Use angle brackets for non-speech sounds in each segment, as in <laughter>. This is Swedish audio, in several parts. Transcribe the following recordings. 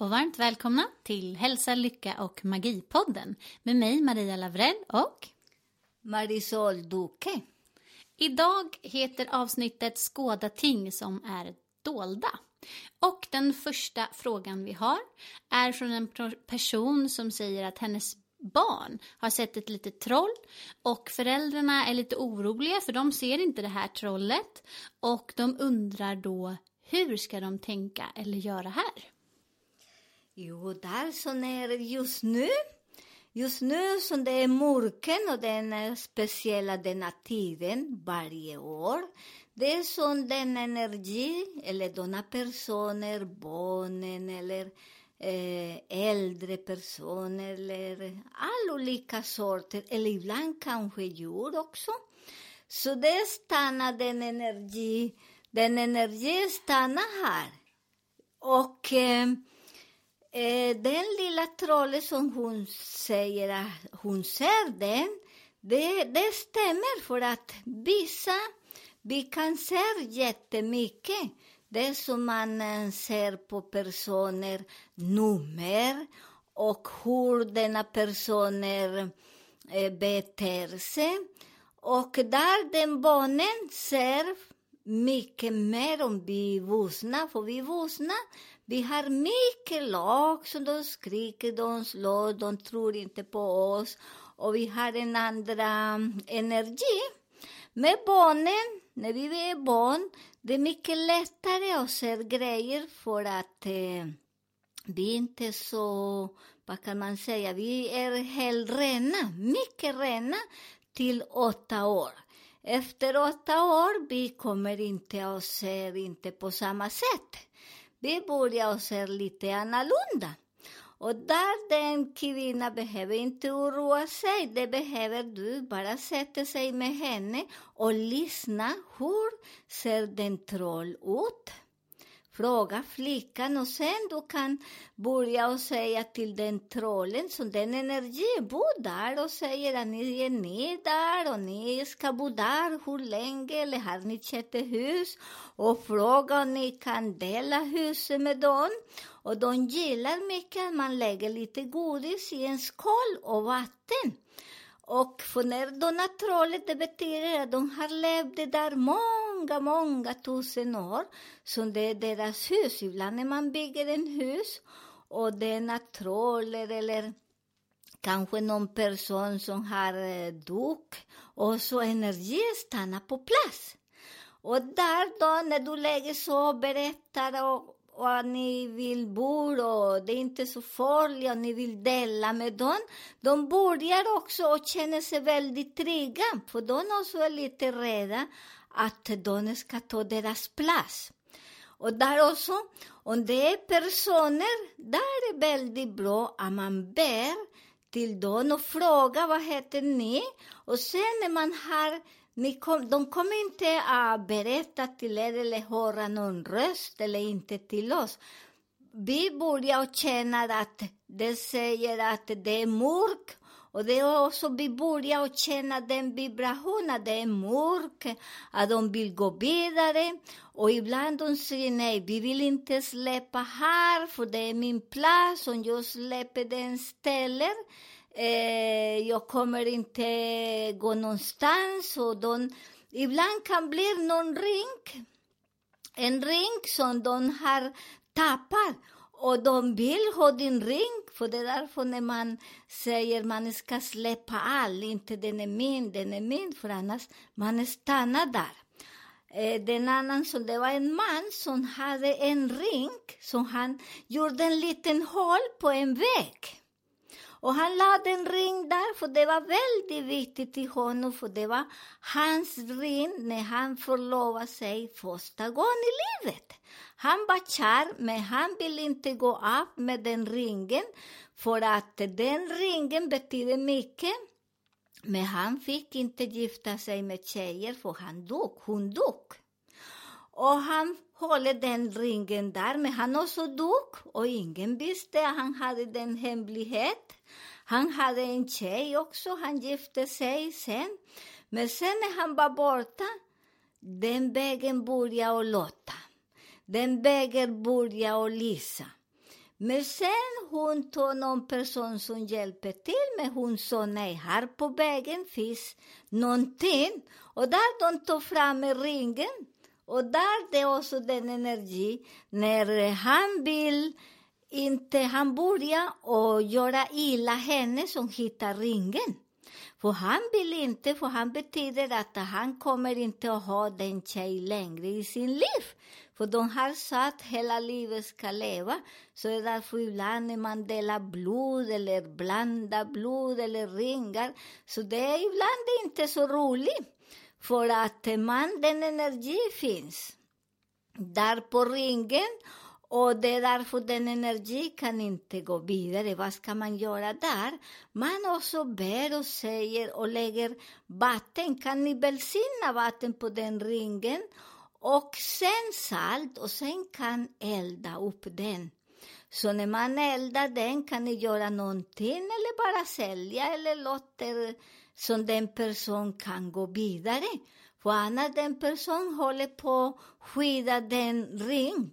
och varmt välkomna till Hälsa, Lycka och Magipodden med mig Maria Lavrell och Marisol Duque. idag heter avsnittet Skåda ting som är dolda. Och den första frågan vi har är från en person som säger att hennes barn har sett ett litet troll och föräldrarna är lite oroliga för de ser inte det här trollet och de undrar då hur ska de tänka eller göra här? Jo, där som är just nu. Just nu som det är mörken och den speciella denna tiden varje år. Det är som den energi, eller sådana personer, barnen eller eh, äldre personer eller all olika sorter, eller ibland kanske djur också. Så det stannar den energi, den energi stannar här. Och eh, eh, den lilla trollet som hon säger att hon ser den, det, det stämmer för att vissa, vi kan se jättemycket. Det som man eh, ser på personer, nummer och hur denna personer eh, beter sig. Och där den barnen ser mycket mer om vi vuxna, för vi vuxna, vi har mycket lag som de skriker, de slår, de tror inte på oss och vi har en andra mm, energi. Med barnen, när vi är barn, det är mycket lättare att se grejer för att eh, vi är inte så, vad kan man säga, vi är helt rena, mycket rena till åtta år. Efter åtta år, vi kommer inte att se inte på samma sätt. Vi börjar se lite annorlunda. Och där den kvinnan behöver inte oroa sig, det behöver du bara sätta sig med henne och lyssna. Hur ser den troll ut? Fråga flickan och sen du kan börja och säga till den trollen som den energin bor där och säger att ni är ni där och ni ska bo där hur länge eller har ni köpt hus och fråga om ni kan dela huset med dem. Och de gillar mycket att man lägger lite godis i en skål och vatten. Och för när de trollet, det betyder att de har levt där många, många många tusen år. Så det är deras hus. Ibland när man bygger en hus och det är trollet eller kanske någon person som har eh, duk och så energi stannar på plats. Och där då, när du lägger så och berättar och, och att ni vill bo och det är inte så farligt och ni vill dela med dem, de börjar också och känner sig väldigt trygga, för de också är lite rädda att de ska ta deras plats. Och där också, om det är personer, där är det väldigt bra att man ber till dem och frågar vad heter ni? Och sen när man har, ni kom, de kommer inte att berätta till er eller höra någon röst eller inte till oss. Vi börjar känna att det säger att det är mörkt och det är också vi börjar känna den vibrationen, att det är mörkt, att de vill gå vidare. Och ibland de säger nej, vi vill inte släppa här, för det är min plats. Om jag släpper den stället, eh, jag kommer inte gå någonstans. Och de, ibland kan bli någon ring, en ring som de har tappat. Och de vill ha din ring, för det är därför när man säger man ska släppa all, inte den är min, den är min, för annars man stannar där. Eh, den annan som det var en man som hade en ring, som han gjorde en liten hål på en vägg. Och han lade en ring där, för det var väldigt viktigt till honom, för det var hans ring när han förlovade sig första gången i livet. Han var kär, men han ville inte gå av med den ringen, för att den ringen betyder mycket. Men han fick inte gifta sig med tjejer, för han dog, hon dog. Och han håller den ringen där, men han också dog och ingen visste att han hade den hemlighet. Han hade en tjej också, han gifte sig sen. Men sen när han var borta, den vägen började att låta. Den vägen började att lysa. Men sen hon tog någon person som hjälper till, men hon sa nej, här på vägen finns någonting. Och där de tog fram ringen, och där det är också den energi, när han vill inte, han börja och göra illa henne som hittar ringen. För han vill inte, för han betyder att han kommer inte att ha den tjej längre i sin liv. För de har sagt hela livet ska leva. Så är därför ibland när man delar blod eller blandar blod eller ringar, så det är ibland inte så roligt. För att man, den energi finns där på ringen och det är därför den energi kan inte gå vidare. Vad ska man göra där? Man också ber och säger och lägger vatten. Kan ni välsigna vatten på den ringen? Och sen salt och sen kan elda upp den. Så när man eldar den kan ni göra någonting eller bara sälja eller låter som den person kan gå vidare. För annars den person håller på att skydda den ring.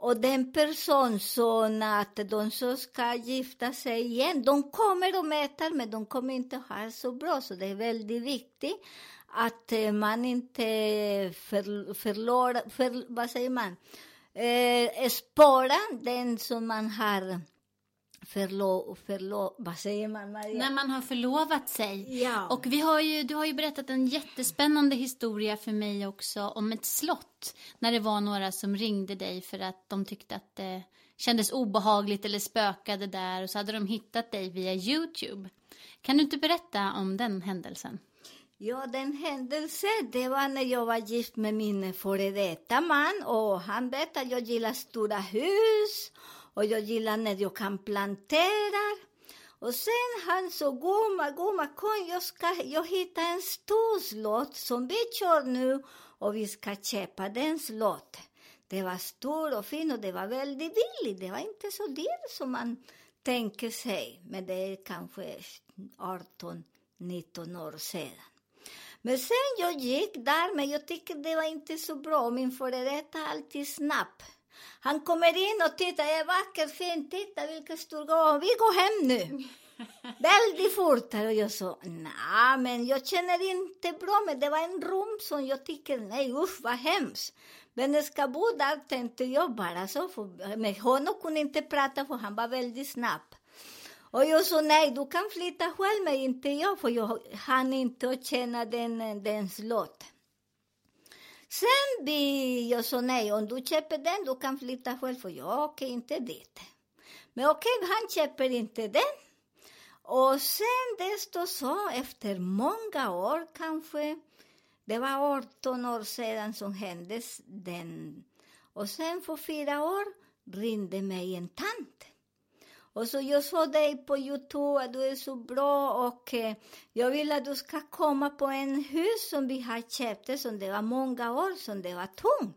Och den person som att de som ska gifta sig igen, de kommer och mäter men de kommer inte ha så bra. Så det är väldigt viktigt att eh, man inte för, förlorar, för, vad säger man, eh, spara den som man har förlo, förlo, vad säger man Maria? När man har förlovat sig. Ja. Och vi har ju, du har ju berättat en jättespännande historia för mig också om ett slott. När det var några som ringde dig för att de tyckte att det kändes obehagligt eller spökade där och så hade de hittat dig via Youtube. Kan du inte berätta om den händelsen? Ja, den händelsen, det var när jag var gift med min före detta man och han vet att jag gillar stora hus och jag gillar när jag kan plantera. Och sen han sa, gumma, gumma, kom, jag ska, jag hittar en stor slott som vi kör nu och vi ska köpa den slott. Det var stor och fin och det var väldigt billigt. Det var inte så dyrt som man tänker sig, men det är kanske 18, 19 år sedan. Men sen jag gick där, men jag tycker det var inte så bra. Min före detta alltid snabb. Han kommer in och tittar, är vacker, fin, titta vilken stor gåva, vi går hem nu. <laughs> Väldigt fortare. Och jag sa, nej, men jag känner inte bra, men det var en rum som jag tycker, nej usch vad hemskt. Men jag ska bo där, tänkte jag bara så. För, med honom kunde inte prata, för han var väldigt snabb. Och jag sa nej, du kan flytta själv, men inte jag, för jag hann inte att känna den, den slott. Sen vi, jag sa nej, om du köper den, du kan flytta själv, för jag åker inte dit. Men okej, han köper inte den. Och sen desto så, efter många år kanske, det var 18 år sedan som hände den. Och sen för fyra år ringde mig en tant. Och så jag såg dig på Youtube, att du är så bra och eh, jag vill att du ska komma på en hus som vi har köpt, som det var många år som det var tomt.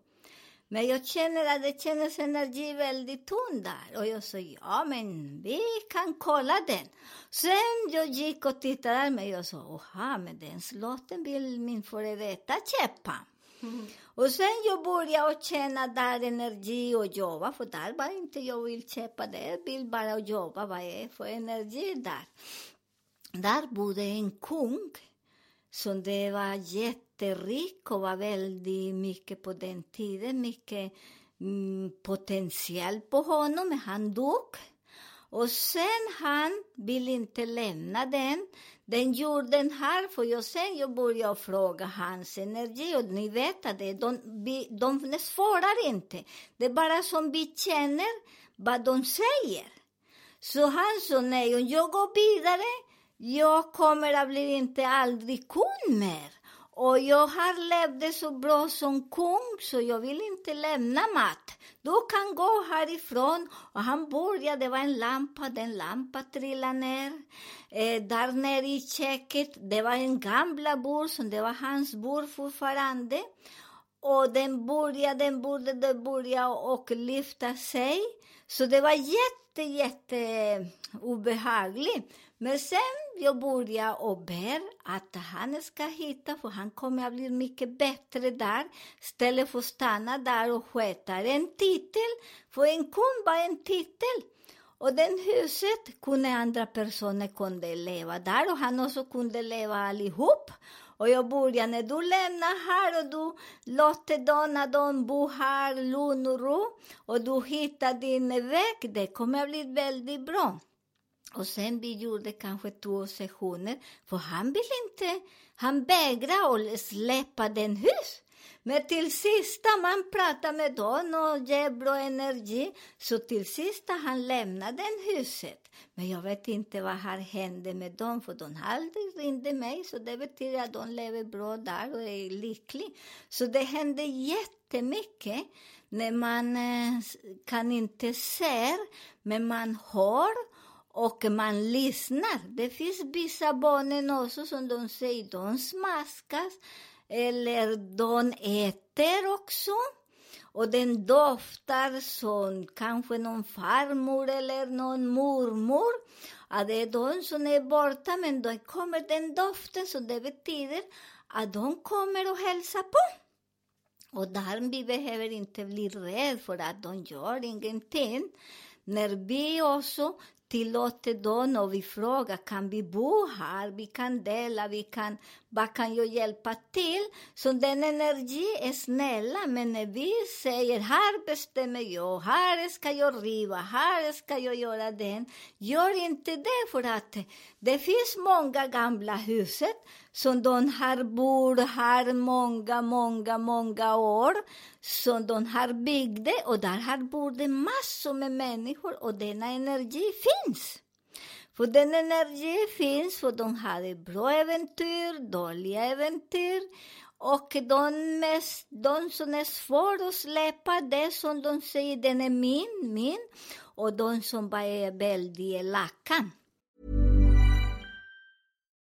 Men jag känner att det känns energi väldigt tunn där. Och jag sa, ja men vi kan kolla den. Sen jag gick och tittade där, men jag sa, oha, men den slotten vill min före detta köpa. Och sen jag började att känna där energi och jobba, för där var inte jag vill köpa det, jag vill bara jobba, vad är för energi där? Där bodde en kung som det var jätterik och var väldigt mycket på den tiden, mycket mm, potential på honom, men han dog. Och sen han ville inte lämna den. Den jorden här, för jag sen jag började fråga hans energi och ni vet att det, de, de svarar inte. Det är bara som vi känner vad de säger. Så han sa nej, om jag går vidare, jag kommer att bli inte aldrig kund mer. Och jag har levt så bra som kung, så jag vill inte lämna mat. Du kan gå härifrån. Och han började, det var en lampa, den lampan trillade ner. Eh, där nere i köket, det var en gamla bord, som det var hans bord fortfarande. Och den började, den började började och lyfta sig. Så det var jätte, jätte eh, obehagligt. Men sen jag börjar och ber att han ska hitta, för han kommer att bli mycket bättre där, istället för att stanna där och sköta en titel. För en kund var en titel. Och den huset kunde andra personer kunde leva där och han också kunde leva allihop. Och jag började, när du lämnar här och du låter dem, när de bor här, lugn och ro, och du hittar din väg, det kommer att bli väldigt bra. Och sen vi gjorde kanske två sessioner, för han ville inte, han vägrade att släppa den hus. Men till sista man pratar med dem och ger bra energi, så till sista han lämnade den huset. Men jag vet inte vad har hänt med dem, för de har aldrig ringt mig, så det betyder att de lever bra där och är lyckliga. Så det hände jättemycket när man eh, kan inte se, men man hör och man lyssnar. Det finns vissa barnen också som de säger, de smaskas eller de äter också. Och den doftar som kanske någon farmor eller någon mormor. Att det är de som är borta, men då kommer den doften, så det betyder att de kommer och hälsar på. Och där vi behöver inte bli rädda för att de gör ingenting. När vi också tillåter dem och vi frågar, kan vi bo här? Vi kan dela, vi kan, vad kan jag hjälpa till? Så den energi är snälla, men när vi säger, här bestämmer jag, här ska jag riva, här ska jag göra den. Gör inte det, för att det finns många gamla huset som de har bor här många, många, många år, som de har byggde och där har bor det massor med människor och denna energi finns. För den energi finns, för de hade bra äventyr, dåliga äventyr. Och de, mest, de som är svåra att släppa, det som de säger, den är min, min. Och de som bara är väldigt elaka.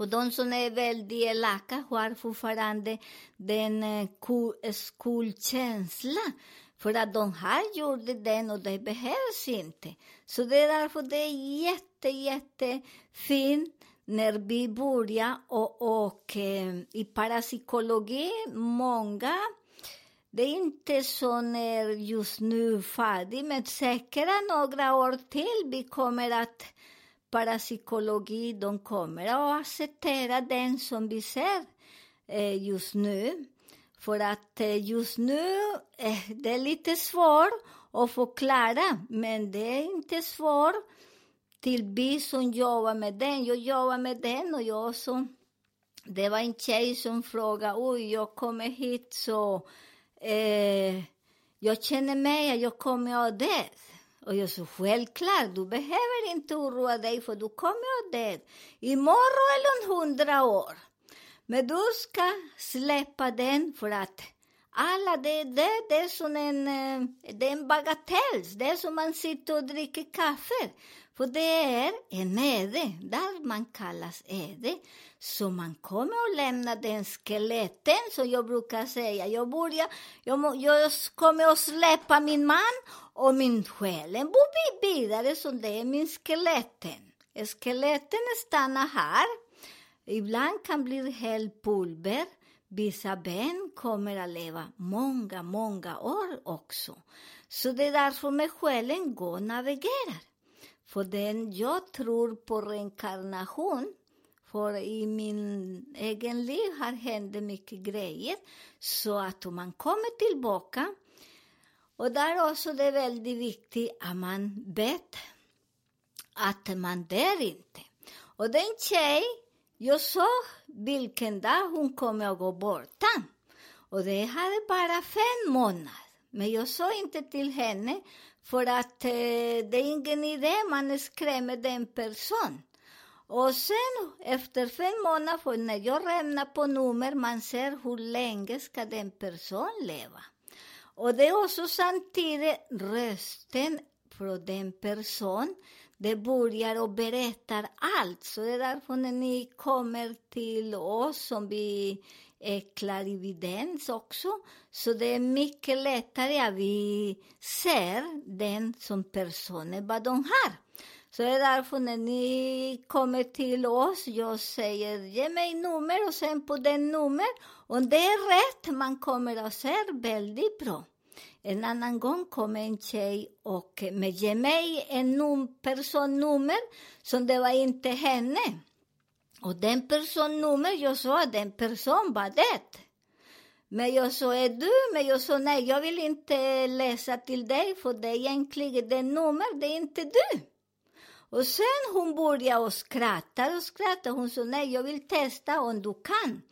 För eh, de som är väldigt elaka har fortfarande den skuldkänsla. För att de har gjort den och det behövs inte. Så det är därför det är jätte, jättefint när vi börjar och, och eh, i parapsykologi, många det är inte så när just nu färdig, men säkert några år till vi kommer att parapsykologi, de kommer att acceptera den som vi ser eh, just nu. För att eh, just nu eh, det är lite svårt att förklara, men det är inte svårt till vi som jobbar med den. Jag jobbar med den och jag också. Det var en tjej som frågade, oj, jag kommer hit så eh, jag känner mig att jag kommer att dö. Och jag sa, självklart, du behöver inte oroa dig för du kommer att dö imorgon eller om hundra år. Men du ska släppa den för att Alla, det, det, det är som en, eh, det är en bagatell. Det är som man sitter och dricker kaffe. För det är en ede, där man kallas ede. Så man kommer att lämna den skeletten, som jag brukar säga. Jag, börjar, jag, jag kommer att släppa min man och min själ. själen bor vidare, så det är min skeletten. Skeletten stannar här. Ibland kan bli helt pulver. Vissa ben kommer att leva många, många år också. Så det är därför med själen går och navigerar. För den, jag tror på reinkarnation. För i min egen liv har hänt mycket grejer. Så att om man kommer tillbaka, och där också det är väldigt viktigt att man vet att man dör inte. Och den tjej, jag sa vilken dag hon kommer att gå borta. Och det hade bara fem månader. Men jag sa inte till henne, för att eh, det är ingen idé man skrämmer den person. Och sen efter fem månader, för när jag rämnar på nummer, man ser hur länge ska den person leva. Och det är också samtidigt rösten från den person, det börjar och berättar allt. Så det är därför när ni kommer till oss som vi Eh, är klarividens också, så det är mycket lättare att vi ser den som personen, vad de har. Så det är därför när ni kommer till oss, jag säger ge mig nummer och sen på den nummer, om det är rätt, man kommer att se väldigt bra. En annan gång kom en tjej och med ge mig en num personnummer som det var inte henne. Och den personnummer, jag sa att den person var det. Men jag sa, är du? Men jag sa, nej, jag vill inte läsa till dig, för det är egentligen det nummer, det är inte du. Och sen hon började och skratta och skratta. Hon sa, nej, jag vill testa om du kan.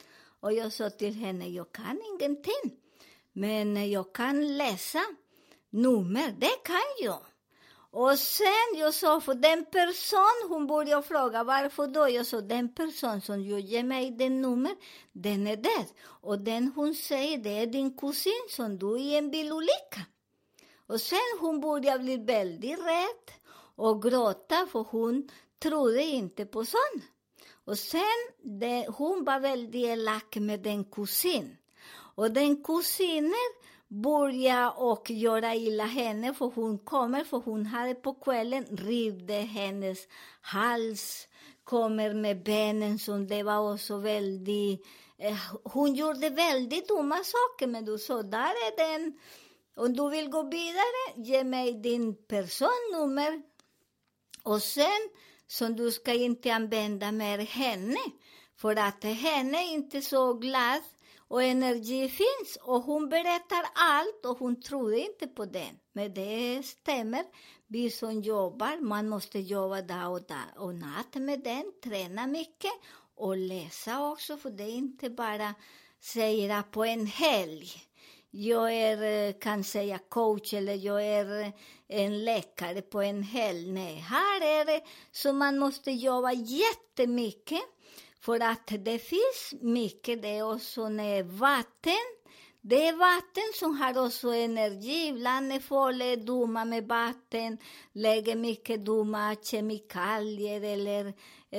Och jag sa till henne, jag kan ingenting. Men jag kan läsa nummer, det kan jag. Och sen jag sa, för den person, hon började fråga varför då? Jag sa, den person som jag ger mig den nummer, den är det. Och den hon säger, det är din kusin som du är i en bilolycka. Och sen hon började bli väldigt rädd och gråta, för hon trodde inte på sånt. Och sen, det, hon var väldigt elak med den kusin. Och den kusinen börja och göra illa henne, för hon kommer, för hon hade på kvällen rivde hennes hals, kommer med benen som det var också väldigt... Eh, hon gjorde väldigt dumma saker, men du sa, där är den. Om du vill gå vidare, ge mig din personnummer. Och sen, som du ska inte använda mer henne, för att henne är inte så glad och energi finns och hon berättar allt och hon trodde inte på den. Men det stämmer. Vi som jobbar, man måste jobba dag och, dag och natt med den, träna mycket och läsa också, för det är inte bara säga på en helg. Jag är, eh, kan säga coach eller jag är eh, en läkare på en helg. Nej, här är det så man måste jobba jättemycket för att det finns mycket, det är också vatten, det är vatten som har också energi. Ibland är folk dumma med vatten, lägger mycket dumma kemikalier eller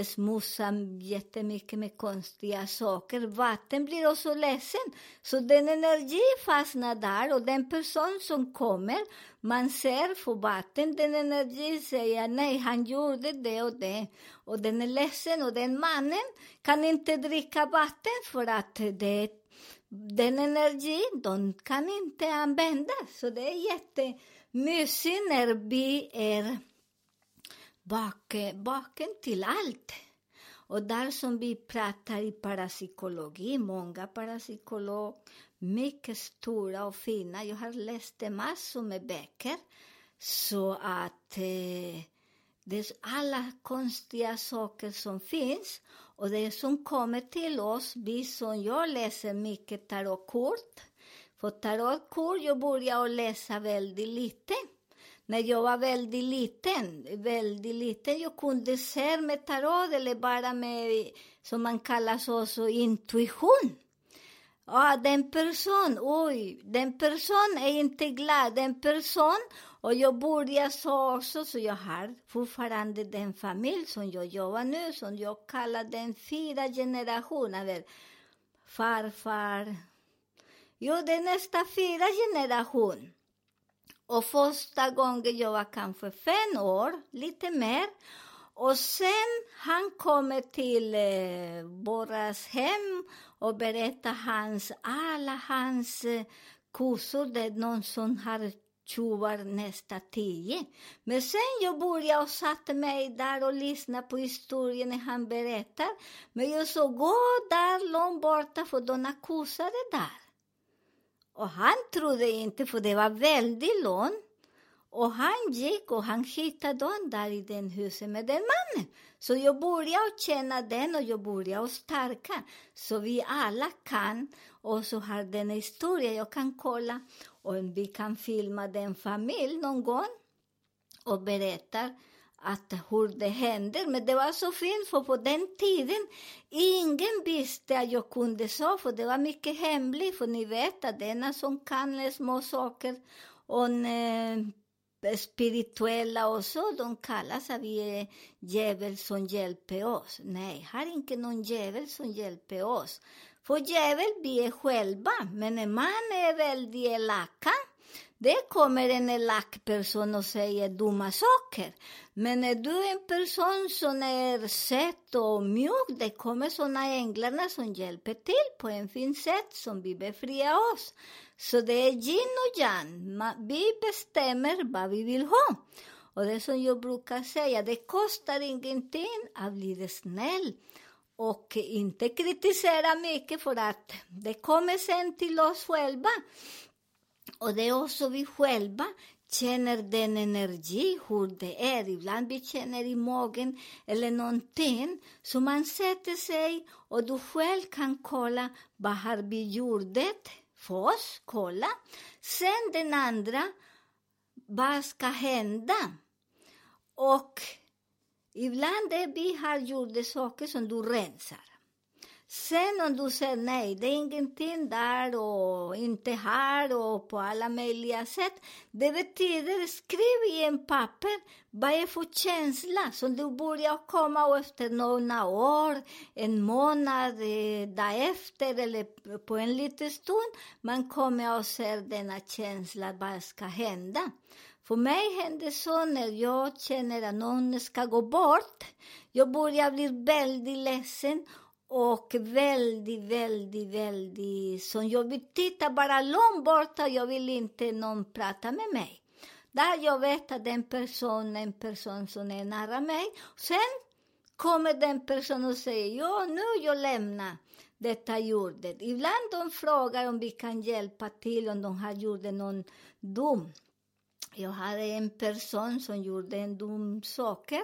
smutsar jättemycket med konstiga saker. Vatten blir också ledsen. Så den energi fastnar där och den person som kommer, man ser på vatten, den energi säger nej, han gjorde det och det. Och den är ledsen och den mannen kan inte dricka vatten för att det är den energin, de kan inte användas. Så det är jättemysigt när vi är bak, baken till allt. Och där som vi pratar i parapsykologi, många parapsykologer, mycket stora och fina. Jag har läst massor med böcker. Så att eh, det är alla konstiga saker som finns. Och det som kommer till oss, vi som jag läser mycket tarotkort. För tarotkort, jag började läsa väldigt lite. När jag var väldigt liten, väldigt liten, jag kunde se med tarot eller bara med, som man kallar också, intuition. Ja, den person, oj, den person är inte glad, den person, och jag började så också, så jag har fortfarande den familj som jag jobbar nu, som jag kallar den fyra generationer. Farfar, jo, det är nästa fyra generation. Och första gången jag var kanske fem år, lite mer. Och sen han kommer till eh, våras hem och berättar hans, alla hans eh, kossor. Det är någon som har tjuvar nästa tio. Men sen jag började och satte mig där och lyssnade på historien när han berättar. Men jag sa, gå där långt borta för de kossor där. Och han trodde inte, för det var väldigt långt. Och han gick och han hittade dem där i den huset med den mannen. Så jag började känna den och jag började stärka. Så vi alla kan, och så har den historia, jag kan kolla och vi kan filma den familj någon gång och berätta att hur det händer. Men det var så fint, för på den tiden ingen visste att jag kunde så, för det var mycket hemligt. För ni vet att denna som kan små saker om eh, spirituella och så, de kallas att vi är djävul som hjälper oss. Nej, här är inte någon djävul som hjälper oss. För djävul vi är själva, men en man är väldigt elaka. Det kommer en elak person och säger dumma saker. Men är du en person som är söt och mjuk, det kommer såna änglarna som hjälper till på en fin sätt som vi befriar oss. Så det är yin och yang. Vi bestämmer vad vi vill ha. Och det som jag brukar säga, det kostar ingenting att bli snäll och inte kritisera mycket för att det kommer sen till oss själva. Och det är också vi själva känner den energi, hur det är. Ibland vi känner i magen eller någonting. Så man sätter sig och du själv kan kolla vad har vi gjort oss, kolla. Sen den andra, vad ska hända? Och ibland det vi har gjort saker som du rensar. Sen om du säger nej, det är ingenting där och inte här och på alla möjliga sätt. Det betyder, skriv i en papper, vad är för känsla som du börjar komma och efter några år, en månad, eh, därefter eller på en liten stund, man kommer och ser denna känsla, vad ska hända? För mig händer så när jag känner att någon ska gå bort. Jag börjar bli väldigt ledsen och väldigt, väldigt, väldigt... Som jag vill titta bara långt borta, jag vill inte någon prata med mig. Där jag vet att den personen är en person som är nära mig. Sen kommer den personen och säger, ja, nu jag lämnar detta jorden. Ibland de frågar om vi kan hjälpa till om de har gjort någon dum. Jag hade en person som gjorde en dum saker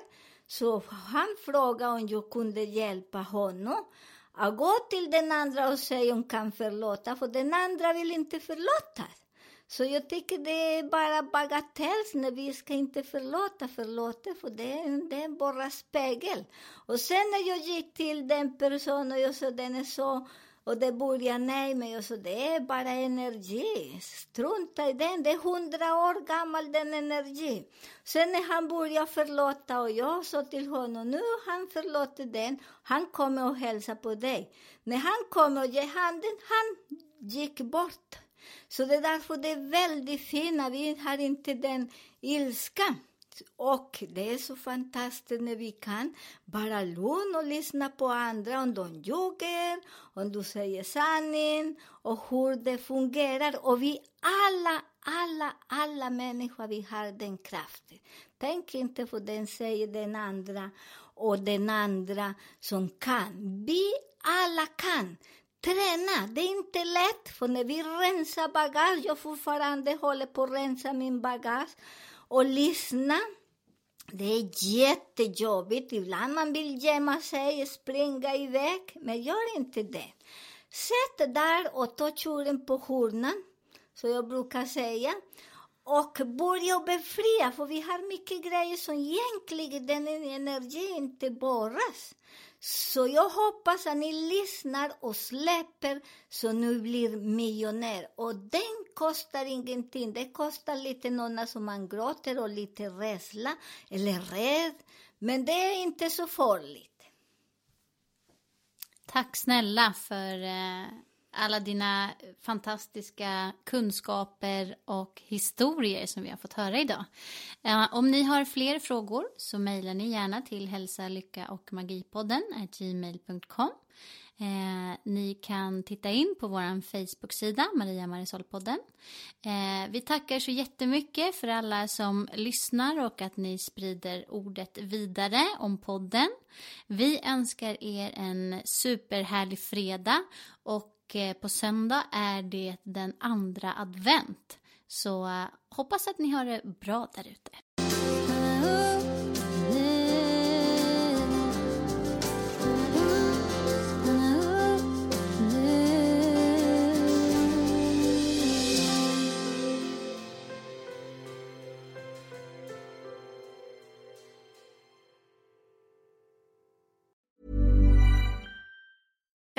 så han frågade om jag kunde hjälpa honom att gå till den andra och säga om kan förlåta, för den andra vill inte förlåta. Så jag tycker det är bara bagatell när vi ska inte förlåta, förlåta, för det är, det är bara spegel. Och sen när jag gick till den personen och jag sa den är så och det börjar nej, men jag det är bara energi. Strunta i den, det är hundra år gammal den energi. Sen när han började förlåta och jag sa till honom, nu han förlåter den, han kommer och hälsa på dig. När han kommer och ger handen, han gick bort. Så det är därför det är väldigt fint, vi har inte den ilskan. Och det är så fantastiskt när vi kan vara lugn och lyssna på andra om de ljuger, om du säger sanning och hur det fungerar. Och vi alla, alla, alla människor, vi har den kraften. Tänk inte på den säger den andra och den andra som kan. Vi alla kan. Träna, det är inte lätt, för när vi rensar bagage, jag fortfarande håller på att rensa min bagage, och lyssna. Det är jättejobbigt. Ibland man vill gömma sig, springa iväg, men gör inte det. Sätt där och ta tjuren på hornen, som jag brukar säga. och börja befria, för vi har mycket grejer som egentligen den energin inte borras. Så jag hoppas att ni lyssnar och släpper så nu blir miljonär. Och den kostar ingenting. Det kostar lite några som man gråter och lite rädsla eller rädd. Men det är inte så farligt. Tack snälla för eh, alla dina fantastiska kunskaper och historier som vi har fått höra idag. Eh, om ni har fler frågor så mejlar ni gärna till hälsa, lycka och magipodden gmail.com. Eh, ni kan titta in på vår Facebook-sida, Maria Marisolpodden. Eh, vi tackar så jättemycket för alla som lyssnar och att ni sprider ordet vidare om podden. Vi önskar er en superhärlig fredag och och eh, på söndag är det den andra advent. Så eh, hoppas att ni har det bra där ute.